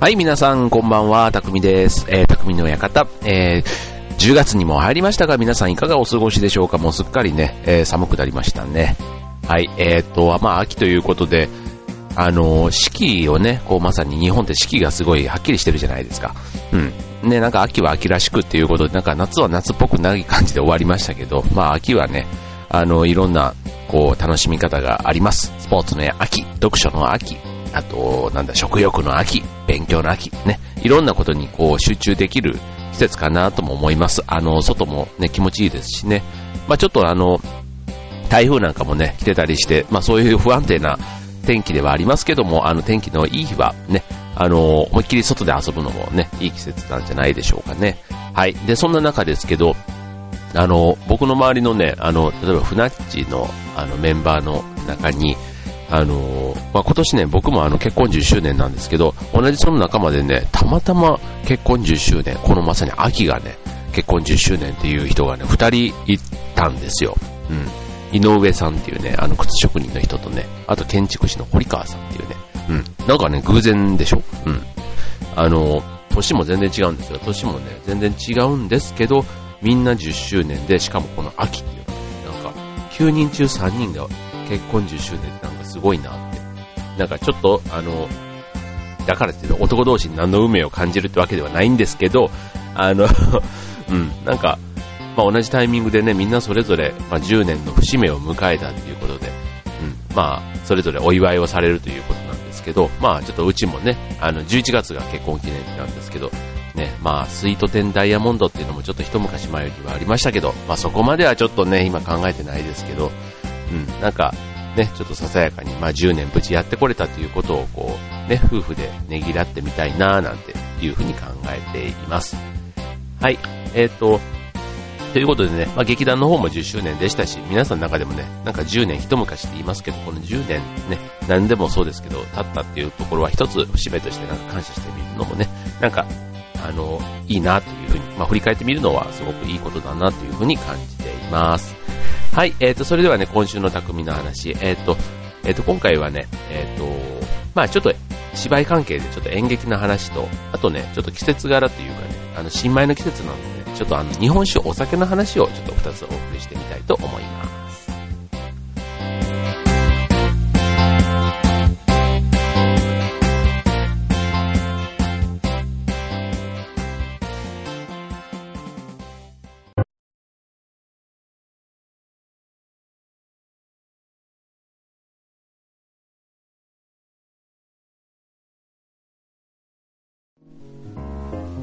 はい、皆さん、こんばんは、たくみです。えー、たくみの館。えー、10月にも入りましたが、皆さんいかがお過ごしでしょうか？もうすっかりね、えー、寒くなりましたね。はい、えーと、まあ、秋ということで、あの、四季をね、こうまさに日本って四季がすごいはっきりしてるじゃないですか。うん。ね、なんか秋は秋らしくっていうことで、なんか夏は夏っぽくない感じで終わりましたけど、まあ秋はね、あの、いろんな、こう、楽しみ方があります。スポーツの秋、読書の秋、あと、なんだ、食欲の秋、勉強の秋、ね、いろんなことにこう集中できる季節かなとも思います。あの、外もね、気持ちいいですしね。まあちょっとあの、台風なんかもね、来てたりして、まあそういう不安定な天気ではありますけども、あの天気のいい日はね、あの、思いっきり外で遊ぶのもね、いい季節なんじゃないでしょうかね。はい。で、そんな中ですけど、あの、僕の周りのね、あの、例えばフナッチのあのメンバーの中に、あのまあ、今年ね、僕もあの結婚10周年なんですけど、同じその仲間でね、たまたま結婚10周年、このまさに秋がね、結婚10周年っていう人がね、2人いたんですよ。うん。井上さんっていうね、あの靴職人の人とね、あと建築士の堀川さんっていうね、うん。なんかね、偶然でしょ？うん。あの、年も全然違うんですよ。年もね、全然違うんですけど、みんな10周年で、しかもこの秋っていうのなんか、9人中3人が結婚10周年ってなんかすごいなって。なんかちょっと、あの、だからって男同士に何の運命を感じるってわけではないんですけど、あの うん、なんか、まあ、同じタイミングでね、みんなそれぞれ、まあ、10年の節目を迎えたっていうことで、うん、まあ、それぞれお祝いをされるということなんですけど、まあ、ちょっとうちもね、あの、11月が結婚記念日なんですけど、ね、まあ、スイート10ダイヤモンドっていうのもちょっと一昔前よりはありましたけど、まあ、そこまではちょっとね、今考えてないですけど、うん、なんか、ね、ちょっとささやかに、まあ10年無事やってこれたということをこう、ね、夫婦でねぎらってみたいななんていうふうに考えています。はい、えっ、ー、と、ということでね、まあ、劇団の方も10周年でしたし、皆さんの中でもね、なんか10年一昔って言いますけど、この10年ね、何でもそうですけど、経ったっていうところは一つ節目としてなんか感謝してみるのもね、なんか、あの、いいなというふうに、まあ、振り返ってみるのはすごくいいことだなというふうに感じています。はい、えっ、ー、と、それではね、今週の匠の話、えっ、ー、と、えっ、ー、と、今回はね、えっ、と、まあちょっと芝居関係でちょっと演劇の話と、あとね、ちょっと季節柄というかね、あの、新米の季節なので、ね、ちょっとあの、日本酒、お酒の話をちょっと二つお送りしてみたいと思います。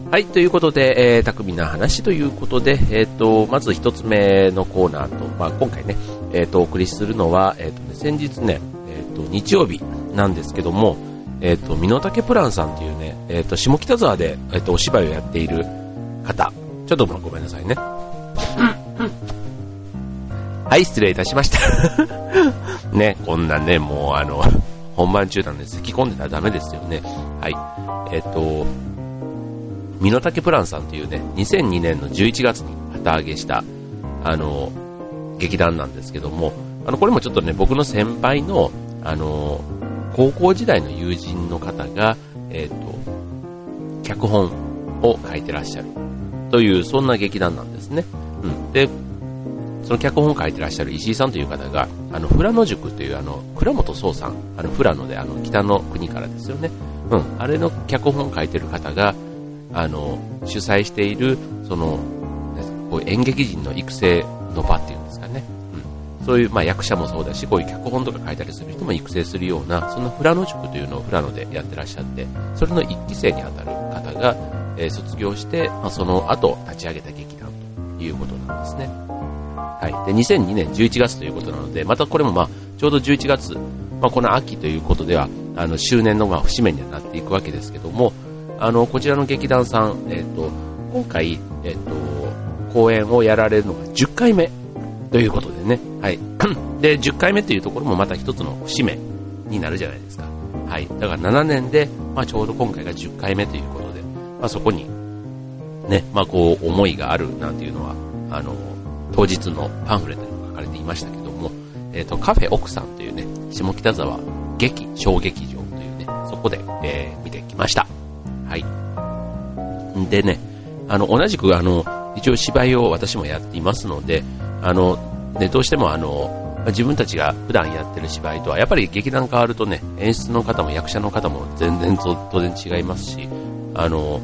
はい、ということで、えー、巧みな話ということで、えっ、ー、と、まず一つ目のコーナーと、まあ、今回ね、えっ、ー、と、お送りするのは、えっ、ー、と、ね、先日ね、えっ、と、日曜日なんですけども、えっ、と、身の丈プランさんっていうね、えっ、と、下北沢で、えっ、と、お芝居をやっている方、ちょっとごめんなさいね。はい、失礼いたしました。ね、こんなね、もうあの、本番中なんで咳き込んでたらダメですよね。はい。えっ、と、身の丈プランさんというね、2002年の11月に旗揚げした、あの、劇団なんですけども、あの、これもちょっとね、僕の先輩の、あの、高校時代の友人の方が、えっ、ー、と、脚本を書いてらっしゃるという、そんな劇団なんですね。うん。で、その脚本を書いてらっしゃる石井さんという方が、あの、富良野塾という、あの、倉本壮さん、あの、富良野で、あの、北の国からですよね。うん。あれの脚本を書いてる方が、あの、主催している、その、こう演劇人の育成の場っていうんですかね。うん。そういう、まあ役者もそうだし、こういう脚本とか書いたりする人も育成するような、そんな富良野塾というのを富良野でやってらっしゃって、それの一期生にあたる方が、えー、卒業して、まあ、その後立ち上げた劇団ということなんですね。はい。で、2002年11月ということなので、またこれもまあ、ちょうど11月、まあ、この秋ということでは、あの、周年のまあ節目にはなっていくわけですけども、あの、こちらの劇団さん、えっ、ー、と、今回、えっ、ー、と、公演をやられるのが10回目ということでね、はい。で、10回目というところもまた一つの節目になるじゃないですか。はい。だから7年で、まあちょうど今回が10回目ということで、まあそこに、ね、まあこう、思いがあるなんていうのは、あの、当日のパンフレットにも書かれていましたけども、えっ、ー、と、カフェ奥さんというね、下北沢劇小劇場というね、そこで、えー、見てきました。はい。でね、あの、同じくあの、一応芝居を私もやっていますので、あの、ね、どうしてもあの、自分たちが普段やってる芝居とは、やっぱり劇団変わるとね、演出の方も役者の方も全然当然違いますし、あの、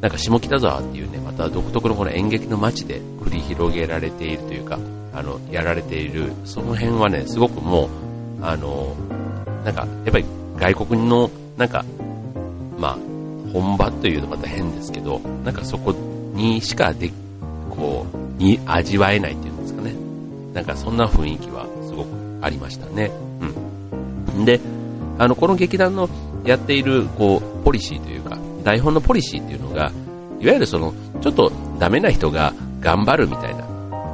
なんか下北沢っていうね、また独特のこの演劇の街で繰り広げられているというか、あの、やられている、その辺はね、すごくもう、あの、なんか、やっぱり外国の、なんか、まあ、本場というとまた変ですけど、なんかそこにしかで、こう、に味わえないっていうんですかね。なんかそんな雰囲気はすごくありましたね。うん。で、あの、この劇団のやっている、こう、ポリシーというか、台本のポリシーっていうのが、いわゆるその、ちょっとダメな人が頑張るみたいな、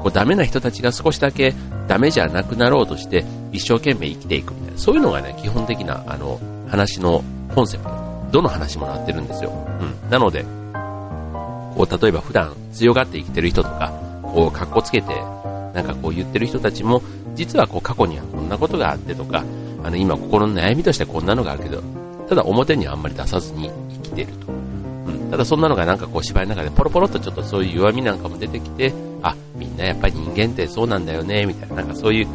こうダメな人たちが少しだけダメじゃなくなろうとして一生懸命生きていくみたいな、そういうのがね、基本的なあの話のコンセプト。どの話もなってるんですよ。うん。なので、こう、例えば普段強がって生きてる人とか、こう、格好つけて、なんかこう言ってる人たちも、実はこう過去にはこんなことがあってとか、あの今心の悩みとしてこんなのがあるけど、ただ表にはあんまり出さずに生きてると。うん。ただそんなのがなんかこう芝居の中でポロポロっとちょっとそういう弱みなんかも出てきて、あ、みんなやっぱり人間ってそうなんだよね、みたいな、なんかそういう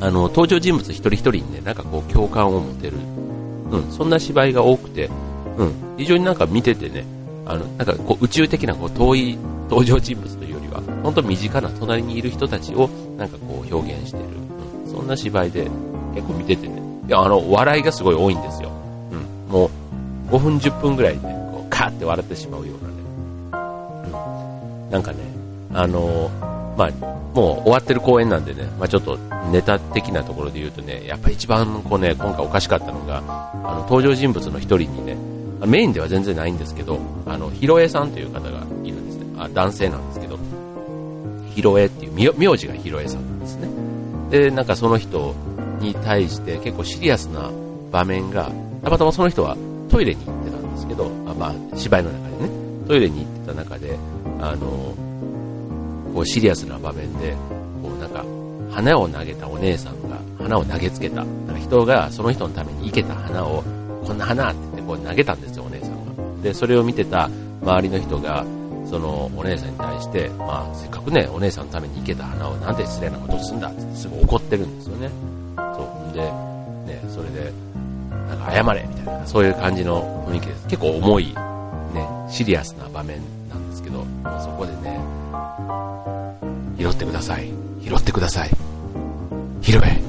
あの、登場人物一人一人にね、なんかこう共感を持てる、うん、そんな芝居が多くて、うん、非常になんか見ててね、あの、なんかこう宇宙的なこう遠い登場人物というよりは、本当身近な隣にいる人たちをなんかこう表現してる、うん、そんな芝居で結構見ててね、いや、あの、笑いがすごい多いんですよ。うん、もう5分10分ぐらいで、ね、こうカーって笑ってしまうようなね、うん、なんかね、あのまあ、もう終わってる公演なんでね、まあ、ちょっとネタ的なところで言うとね、やっぱ一番こうね、今回おかしかったのが、あの、登場人物の一人にね、メインでは全然ないんですけど、あの、ひろえさんという方がいるんですね。あ、男性なんですけど、ひろえっていう、名字がひろえさんなんですね。で、なんかその人に対して結構シリアスな場面が、たまたまその人はトイレに行ってたんですけど、あまあ、芝居の中でね、トイレに行ってた中で、あの、こうシリアスな場面で、こうなんか、花を投げたお姉さんが花を投げつけた。なんか人がその人のために生けた花を、こんな花って言ってこう投げたんですよ、お姉さんが。で、それを見てた周りの人が、そのお姉さんに対して、まあ、せっかくね、お姉さんのために生けた花をなんで失礼なことすんだってすぐ怒ってるんですよね。そう。で、ね、それで、なんか謝れみたいな、そういう感じの雰囲気です。結構重い、ね、シリアスな場面なんですけど、そこでね、拾ってください。拾ってください。拾え。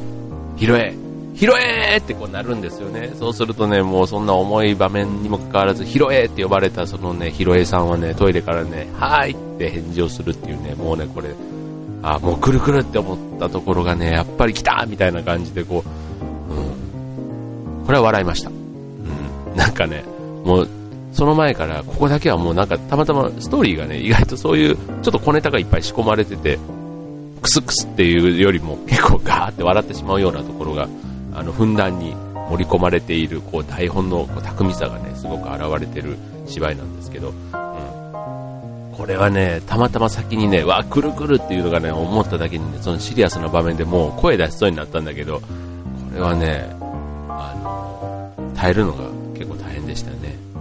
拾え。拾えってこうなるんですよね。そうするとね、もうそんな重い場面にもかかわらず、拾えって呼ばれたそのね、拾えさんはね、トイレからね、はーいって返事をするっていうね、もうね、これ、あ、もう来る来るって思ったところがね、やっぱり来たみたいな感じでこう、うん。これは笑いました。うん。なんかね、もう、その前からここだけはもうなんかたまたまストーリーがね、意外とそういうちょっと小ネタがいっぱい仕込まれてて、クスクスっていうよりも結構ガーって笑ってしまうようなところが、あの、ふんだんに盛り込まれている、こう、台本のこう巧みさがね、すごく現れてる芝居なんですけど、うん。これはね、たまたま先にね、わ、くるくるっていうのがね、思っただけにね、そのシリアスな場面でもう声出しそうになったんだけど、これはね、あの、耐えるのが。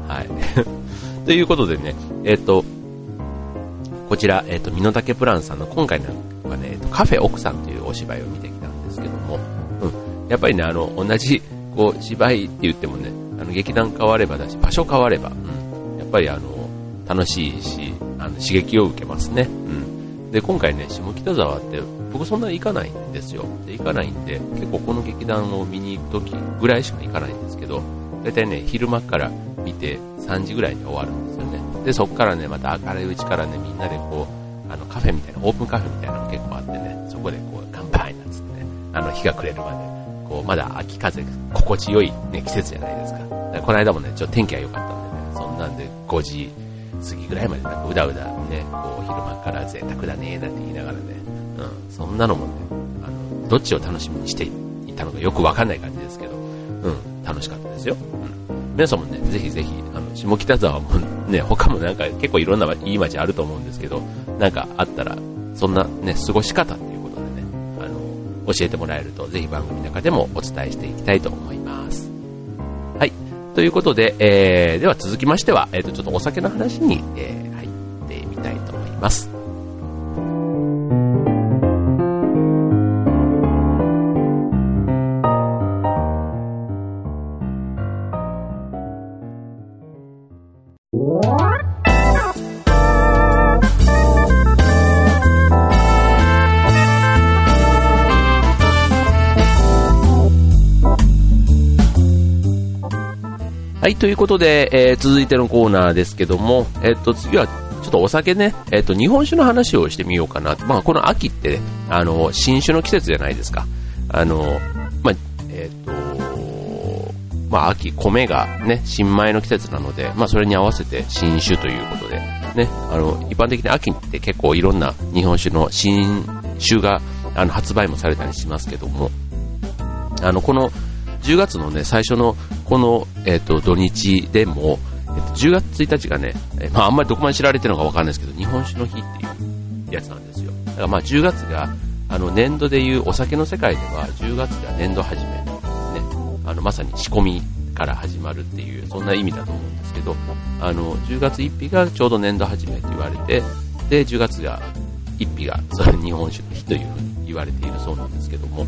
はい。ということでね、えっ、ー、と、こちら、えっ、ー、と、身の丈プランさんの今回のはね、カフェ奥さんというお芝居を見てきたんですけども、うん。やっぱりね、あの、同じ、こう、芝居って言ってもね、あの、劇団変わればだし、場所変われば、うん。やっぱりあの、楽しいし、あの、刺激を受けますね。うん。で、今回ね、下北沢って、僕そんなに行かないんですよ。で、行かないんで、結構この劇団を見に行くときぐらいしか行かないんですけど、だいたいね、昼間から見て3時ぐらいに終わるんですよね。で、そこからね、また明るいうちからね、みんなでこう、あの、カフェみたいな、オープンカフェみたいなのが結構あってね、そこでこう、乾杯なんつってね、あの、日が暮れるまで、こう、まだ秋風、心地よいね、季節じゃないですか。かこの間もね、ちょっと天気が良かったんでね、そんなんで5時過ぎぐらいまでなんかうだうだね、こう、昼間から贅沢だね、なんて言いながらね、うん、そんなのもね、あの、どっちを楽しみにしていたのかよくわかんない感じですけど、うん、楽しかったですよ。うん皆さんもね、ぜひぜひ、あの、下北沢もね、他もなんか結構いろんないい街あると思うんですけど、なんかあったら、そんなね、過ごし方っていうことでね、あの、教えてもらえると、ぜひ番組の中でもお伝えしていきたいと思います。はい。ということで、えー、では続きましては、えっ、ー、と、ちょっとお酒の話に、えー、入ってみたいと思います。ということで、えー、続いてのコーナーですけども、えっ、と、次は、ちょっとお酒ね、えっ、と、日本酒の話をしてみようかな。まあ、この秋って、あの、新酒の季節じゃないですか。あの、まあ、えっ、と、まあ、秋、米がね、新米の季節なので、まあ、それに合わせて新酒ということで、ね、あの、一般的に秋って結構いろんな日本酒の新酒が、あの、発売もされたりしますけども、あの、この、10月のね、最初のこの、えっ、と、土日でも、えー、と10月1日がね、え、まああんまりどこまで知られてるのかわかんないですけど、日本酒の日っていうやつなんですよ。だからまあ10月が、あの年度でいうお酒の世界では10月が年度始め、ね、あのまさに仕込みから始まるっていう、そんな意味だと思うんですけど、あの10月1日がちょうど年度始めって言われて、で、10月が1日がそれ日本酒の日というふうに言われているそうなんですけども、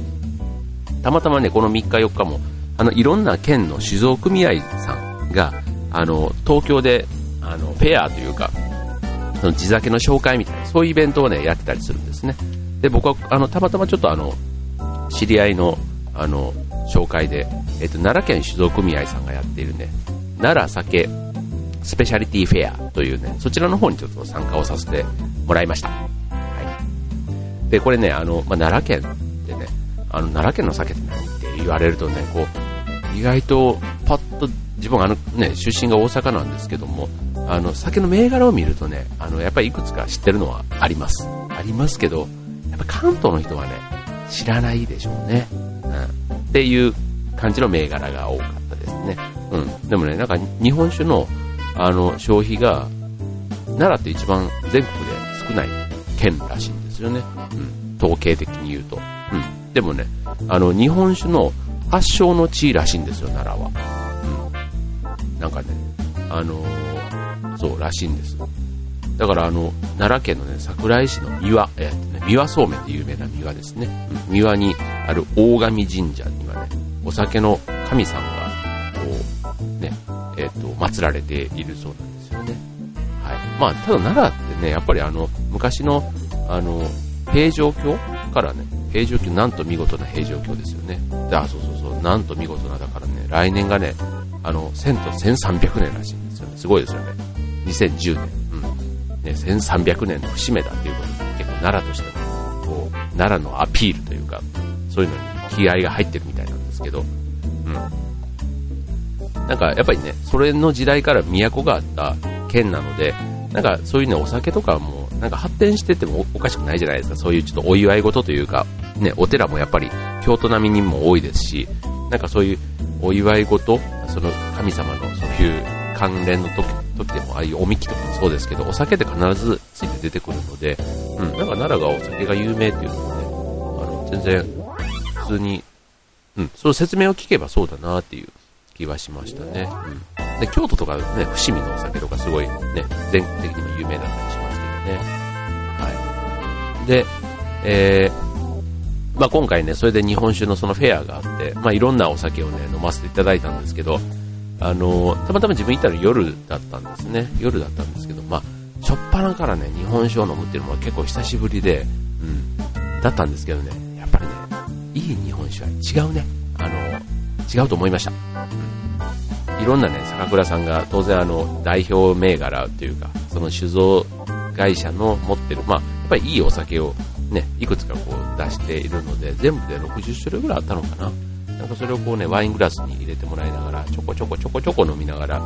たまたまね、この3日4日も、あの、いろんな県の酒造組合さんが、あの、東京で、あの、フェアというか、その地酒の紹介みたいな、そういうイベントをね、やってたりするんですね。で、僕は、あの、たまたまちょっとあの、知り合いの、あの、紹介で、えっと、奈良県酒造組合さんがやっているね、奈良酒スペシャリティフェアというね、そちらの方にちょっと参加をさせてもらいました。はい。で、これね、あの、まあ、奈良県でね、あの、奈良県の酒って何って言われるとね、こう、意外とパッと自分あのね、出身が大阪なんですけども、あの、酒の銘柄を見るとね、あの、やっぱりいくつか知ってるのはあります。ありますけど、やっぱ関東の人はね、知らないでしょうね。うん。っていう感じの銘柄が多かったですね。うん。でもね、なんか日本酒の、あの、消費が、奈良って一番全国で少ない県らしいんですよね。うん。統計的に言うと。うん。でもね、あの、日本酒の発祥の地らしいんですよ、奈良は。うん。なんかね、あのー、そう、らしいんです。だからあの、奈良県のね、桜井市の三輪、えー、ね、三輪そうめんって有名な三輪ですね。うん、三輪にある大神神社にはね、お酒の神さんが、こう、ね、えっ、ー、と、祀られているそうなんですよね。はい。まあ、ただ奈良ってね、やっぱりあの、昔の、あの、平城京からね、平城京、なんと見事な平城京ですよね。あ、そうそうそう、なんと見事な、だからね、来年がね、あの、1000と1300年らしいんですよね。すごいですよね。2010年。うん。ね、1300年の節目だっていうことで、結構奈良としては、こう、奈良のアピールというか、そういうのに気合が入ってるみたいなんですけど、うん。なんか、やっぱりね、それの時代から都があった県なので、なんかそういうね、お酒とかもなんか発展しててもおかしくないじゃないですか。そういうちょっとお祝い事というか、ね、お寺もやっぱり京都並みにも多いですし、なんかそういうお祝い事、その神様のそういう関連の時時でも、ああいうおみきとかもそうですけど、お酒って必ずついて出てくるので、うん、なんか奈良がお酒が有名っていうのもね、あの、全然普通に、うん、その説明を聞けばそうだなっていう気はしましたね。うん。で、京都とかね、伏見のお酒とかすごいね、全国的にも有名だったりしますけどね。はい。で、えー、まあ、今回ね、それで日本酒のそのフェアがあって、まあ、いろんなお酒をね、飲ませていただいたんですけど、あのたまたま自分行ったら夜だったんですね。夜だったんですけど、まあ、しょっぱなからね、日本酒を飲むっていうのは結構久しぶりで、うん、だったんですけどね、やっぱりね、いい日本酒は違うね。あの違うと思いました。うん、いろんなね、酒蔵さんが当然あの、代表銘柄というか、その酒造会社の持ってる、まあ、やっぱりいいお酒をね、いくつかこう出しているので、全部で60種類ぐらいあったのかな。なんかそれをこうね、ワイングラスに入れてもらいながら、ちょこちょこちょこちょこ飲みながら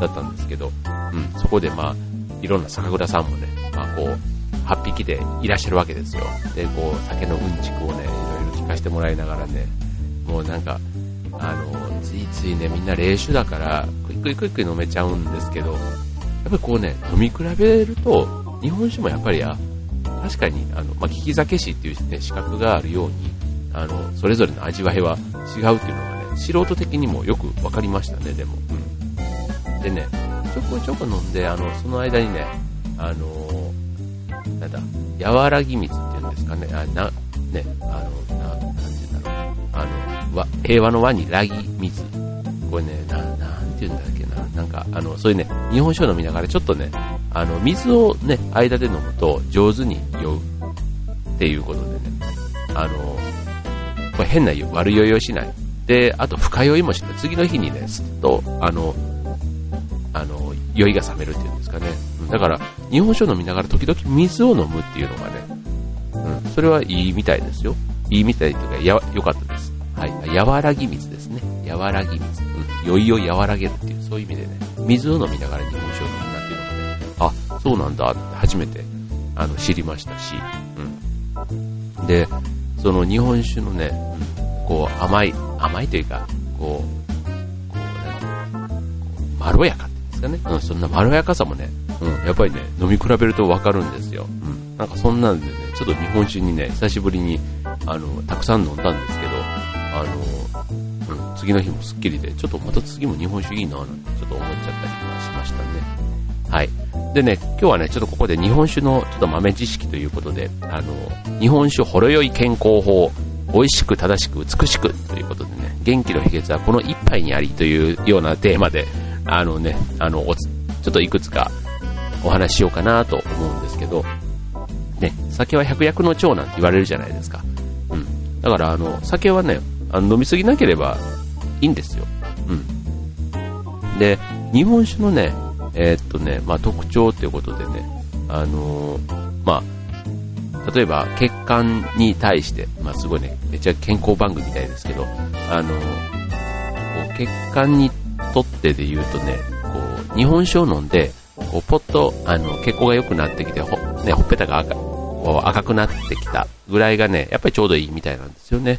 だったんですけど、うん、そこでまあ、いろんな酒蔵さんもね、まあこう、8匹でいらっしゃるわけですよ。で、こう、酒のうんちくをね、いろいろ聞かせてもらいながらね、もうなんか、あの、ついついね、みんな冷酒だから、クイクイクイクイ飲めちゃうんですけど、やっぱりこうね、飲み比べると、日本酒もやっぱりあ、確かに、あの、まあ、利き酒師っていうね、資格があるように、あの、それぞれの味わいは違うっていうのがね、素人的にもよく分かりましたね、でも。うん。でね、ちょこちょこ飲んで、あの、その間にね、あの、なんだ、和らぎ水っていうんですかね、あな、ね、あの、な、なんて言うんだろう、あの、和、平和の和にらぎ水。これね、な、なんて言うんだっけな、なんか、あの、そういうね、日本酒を飲みながらちょっとね、あの、水をね、間で飲むと上手に酔うっていうことでね、あの、これ変な悪酔いをしない。で、あと深酔いもしない。次の日にね、すっと、あの、あの、酔いが冷めるっていうんですかね。だから、日本酒を飲みながら時々水を飲むっていうのがね、うん、それはいいみたいですよ。いいみたいというか、や、良かったです。はい。和らぎ水ですね。和らぎ水。うん。酔いを和らげるっていう、そういう意味でね、水を飲みながら日本酒を飲そうなんだって初めて、あの、知りましたし、うん。で、その日本酒のね、こう、甘い、甘いというか、こう、こう、なんまろやかですかね。うん、そんなまろやかさもね、うん、やっぱりね、飲み比べるとわかるんですよ。うん。なんかそんなんでね、ちょっと日本酒にね、久しぶりに、あの、たくさん飲んだんですけど、あの、うん、次の日もスッキリで、ちょっとまた次も日本酒いいな、なんてちょっと思っちゃったりしましたね。はい。でね、今日はね、ちょっとここで日本酒のちょっと豆知識ということで、あの、日本酒ほろ酔い健康法、美味しく正しく美しくということでね、元気の秘訣はこの一杯にありというようなテーマで、あのね、あの、ちょっといくつかお話ししようかなと思うんですけど、ね、酒は百薬の長なんて言われるじゃないですか。うん。だから、あの、酒はね、あの飲みすぎなければいいんですよ。うん。で、日本酒のね、えー、っとね、まあ、特徴っていうことでね、あのー、まあ、例えば血管に対して、まあ、すごいね、めっちゃ健康番組みたいですけど、あのー、こう血管にとってで言うとね、こう、日本酒を飲んで、こう、ポッと、あの、血行が良くなってきて、ほ、ね、ほっぺたが赤、こう赤くなってきたぐらいがね、やっぱりちょうどいいみたいなんですよね。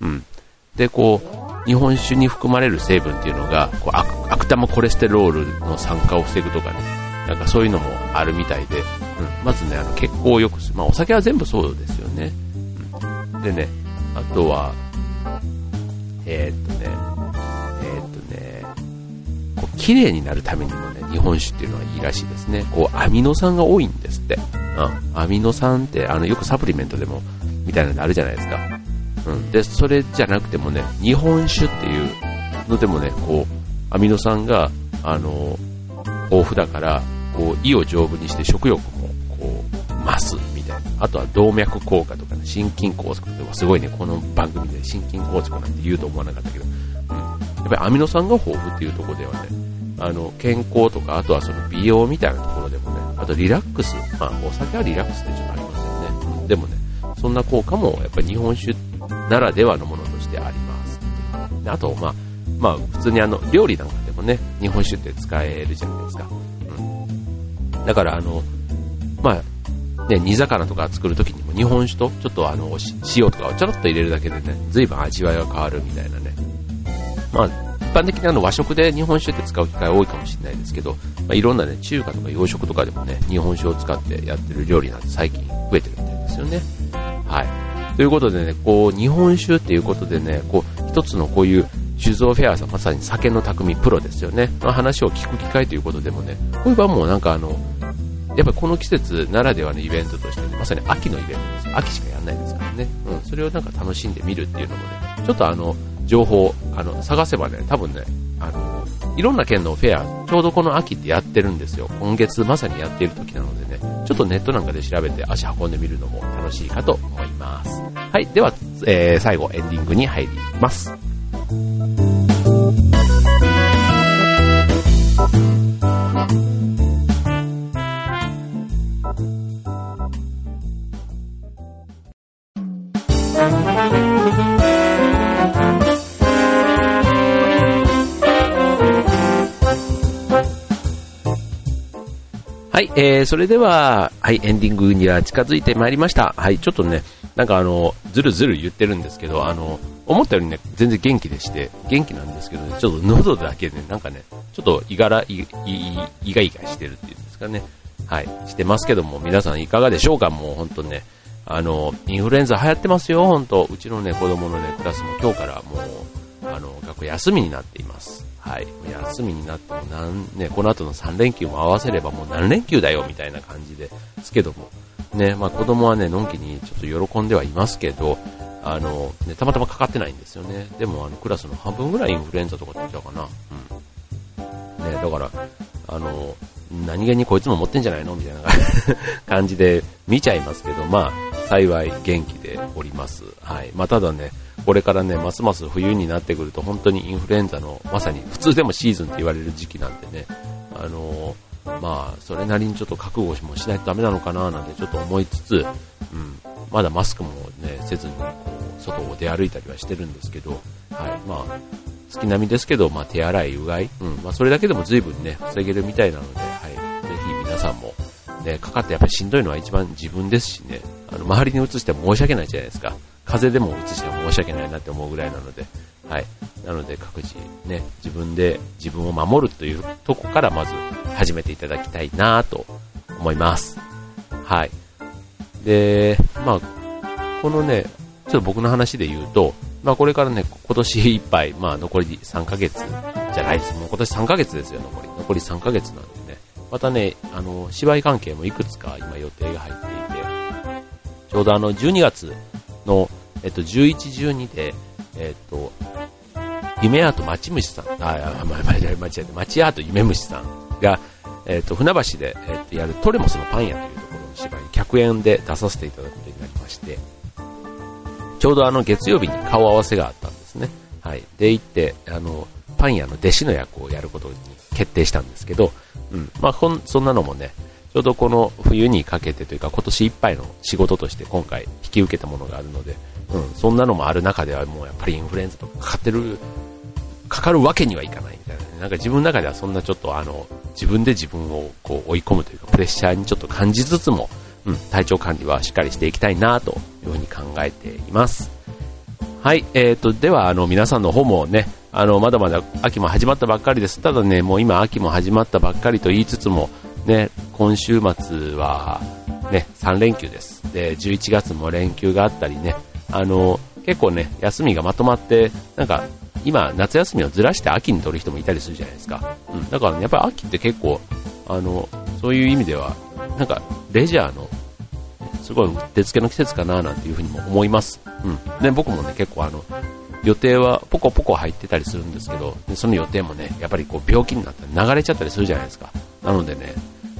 うん。で、こう、日本酒に含まれる成分っていうのが、こう悪悪玉コレステロールの酸化を防ぐとかね、なんかそういうのもあるみたいで、うん、まずね、あの血行を良くする。まあお酒は全部そうですよね。うん、でね、あとは、えー、っとね、えー、っとね、こう綺麗になるためにもね、日本酒っていうのはいいらしいですね。こう、アミノ酸が多いんですって。うん、アミノ酸って、あの、よくサプリメントでも、みたいなのあるじゃないですか。うん。で、それじゃなくてもね、日本酒っていうのでもね、こう、アミノ酸が、あの、豊富だから、こう、胃を丈夫にして食欲も、こう、増す、みたいな。あとは動脈硬化とかね、心筋梗塞とか、すごいね、この番組で心筋梗塞なんて言うと思わなかったけど、うん。やっぱりアミノ酸が豊富っていうところではね、あの、健康とか、あとはその美容みたいなところでもね、あとリラックス、まあ、お酒はリラックスってちょっとありますよね。うん、でもね、そんな効果もやっぱり日本酒ならではのものとしてあります。あと、まあ、まあ、普通にあの、料理なんかでもね、日本酒って使えるじゃないですか。うん。だから、あの、まあ、ね、煮魚とか作るときにも日本酒とちょっとあの、塩とかをちょろっと入れるだけでね、随分味わいが変わるみたいなね。まあ、一般的にあの和食で日本酒って使う機会多いかもしれないですけど、まあ、いろんなね、中華とか洋食とかでもね、日本酒を使ってやってる料理なんて最近増えてるみたいですよね。はい。ということでね、こう、日本酒っていうことでね、こう、一つのこういう酒造フェアさん、まさに酒の匠プロですよね。の話を聞く機会ということでもね、こういう場もなんかあの、やっぱりこの季節ならではのイベントとしてね、まさに秋のイベントです。秋しかやんないですからね。うん、それをなんか楽しんでみるっていうのもね、ちょっとあの、情報、あの、探せばね、多分ね、あの、いろんな県のフェア、ちょうどこの秋ってやってるんですよ。今月まさにやっている時なのでね、ちょっとネットなんかで調べて足運んでみるのも楽しいかと思います。はい、では、えー、最後エンディングに入ります。はい、えー、それでは、はい、エンディングには近づいてまいりました。はい、ちょっとね、なんかあの、ずるずる言ってるんですけど、あの、思ったよりね、全然元気でして、元気なんですけどね、ちょっと喉だけで、ね、なんかね、ちょっといがら、い、い、いがいがしてるっていうんですかね。はい、してますけども、皆さんいかがでしょうか？もう本当ね、あの、インフルエンザ流行ってますよ、本当うちのね、子供のね、クラスも今日からもう、あの、学校休みになっています。はい。休みになっても何、ね、この後の3連休も合わせればもう何連休だよみたいな感じですけども、ね、まあ子供はね、のんきにちょっと喜んではいますけど、あの、ね、たまたまかかってないんですよね。でもあのクラスの半分ぐらいインフルエンザとかって言っちゃうかな。うん。ね、だから、あの、何気にこいつも持ってんじゃないのみたいな 感じで見ちゃいますけど、まあ、幸い元気でおります。はい。まあ、ただね、これからね、ますます冬になってくると本当にインフルエンザのまさに普通でもシーズンって言われる時期なんでね、あのー、まあ、それなりにちょっと覚悟もしないとダメなのかななんてちょっと思いつつ、うん、まだマスクもね、せずにこう、外を出歩いたりはしてるんですけど、はい、まあ、月並みですけど、まあ、手洗い、うがい、うん、まあ、それだけでも随分ね、防げるみたいなので、はい、ぜひ皆さんも、ね、かかってやっぱりしんどいのは一番自分ですしね、あの、周りに移しても申し訳ないじゃないですか。風邪でも移しても申し訳ないなって思うぐらいなので、はい。なので各自ね、自分で自分を守るというとこからまず始めていただきたいなと思います。はい。で、まあ、このね、ちょっと僕の話で言うと、まあこれからね、今年いっぱい、まあ残り3ヶ月じゃないです。もう今年3ヶ月ですよ、残り。残り3ヶ月なんでね。またね、あの、芝居関係もいくつか今予定が入っていて、ちょうどあの、12月の、えっと、11、12で、えっと、夢アート町虫さん、あ、間違え、間違え、町アート夢虫さんが、えっと、船橋で、えっと、やるトレモスのパン屋というところの芝居、客演で出させていただくことになりまして、ちょうどあの月曜日に顔合わせがあったんですね。はい。で、行って、あの、パン屋の弟子の役をやることに決定したんですけど、うん。まあ、ほん、そんなのもね、ちょうどこの冬にかけてというか今年いっぱいの仕事として今回引き受けたものがあるので、うん、そんなのもある中ではもうやっぱりインフルエンザとかかかってる、かかるわけにはいかないみたいな、ね、なんか自分の中ではそんなちょっとあの、自分で自分をこう追い込むというかプレッシャーにちょっと感じつつも、うん、体調管理はしっかりしていきたいなというふうに考えています。はい、えーと、では、あの、皆さんの方もね、あの、まだまだ秋も始まったばっかりです。ただね、もう今秋も始まったばっかりと言いつつも、ね、今週末は、ね、3連休です。で、11月も連休があったりね、あの、結構ね、休みがまとまって、なんか、今、夏休みをずらして秋に取る人もいたりするじゃないですか。うん。だからね、やっぱり秋って結構、あの、そういう意味では、なんか、レジャーの、すごいうってつけの季節かななんていうふうにも思います。うん。で、僕もね、結構あの、予定はポコポコ入ってたりするんですけど、その予定もね、やっぱりこう病気になったら流れちゃったりするじゃないですか。なのでね、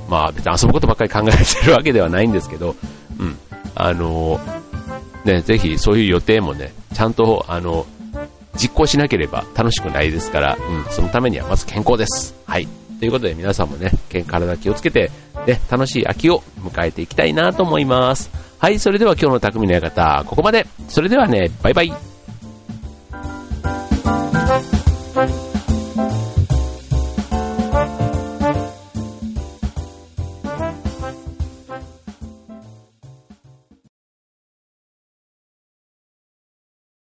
まあ別に遊ぶことばっかり考えてるわけではないんですけど、うん。あのね、ぜひそういう予定もね、ちゃんと、あの実行しなければ楽しくないですから、うん、そのためにはまず健康です。はい。ということで皆さんもね、体気をつけて、ね、楽しい秋を迎えていきたいなと思います。はい、それでは今日の匠の館、ここまで。それではね、バイバイ。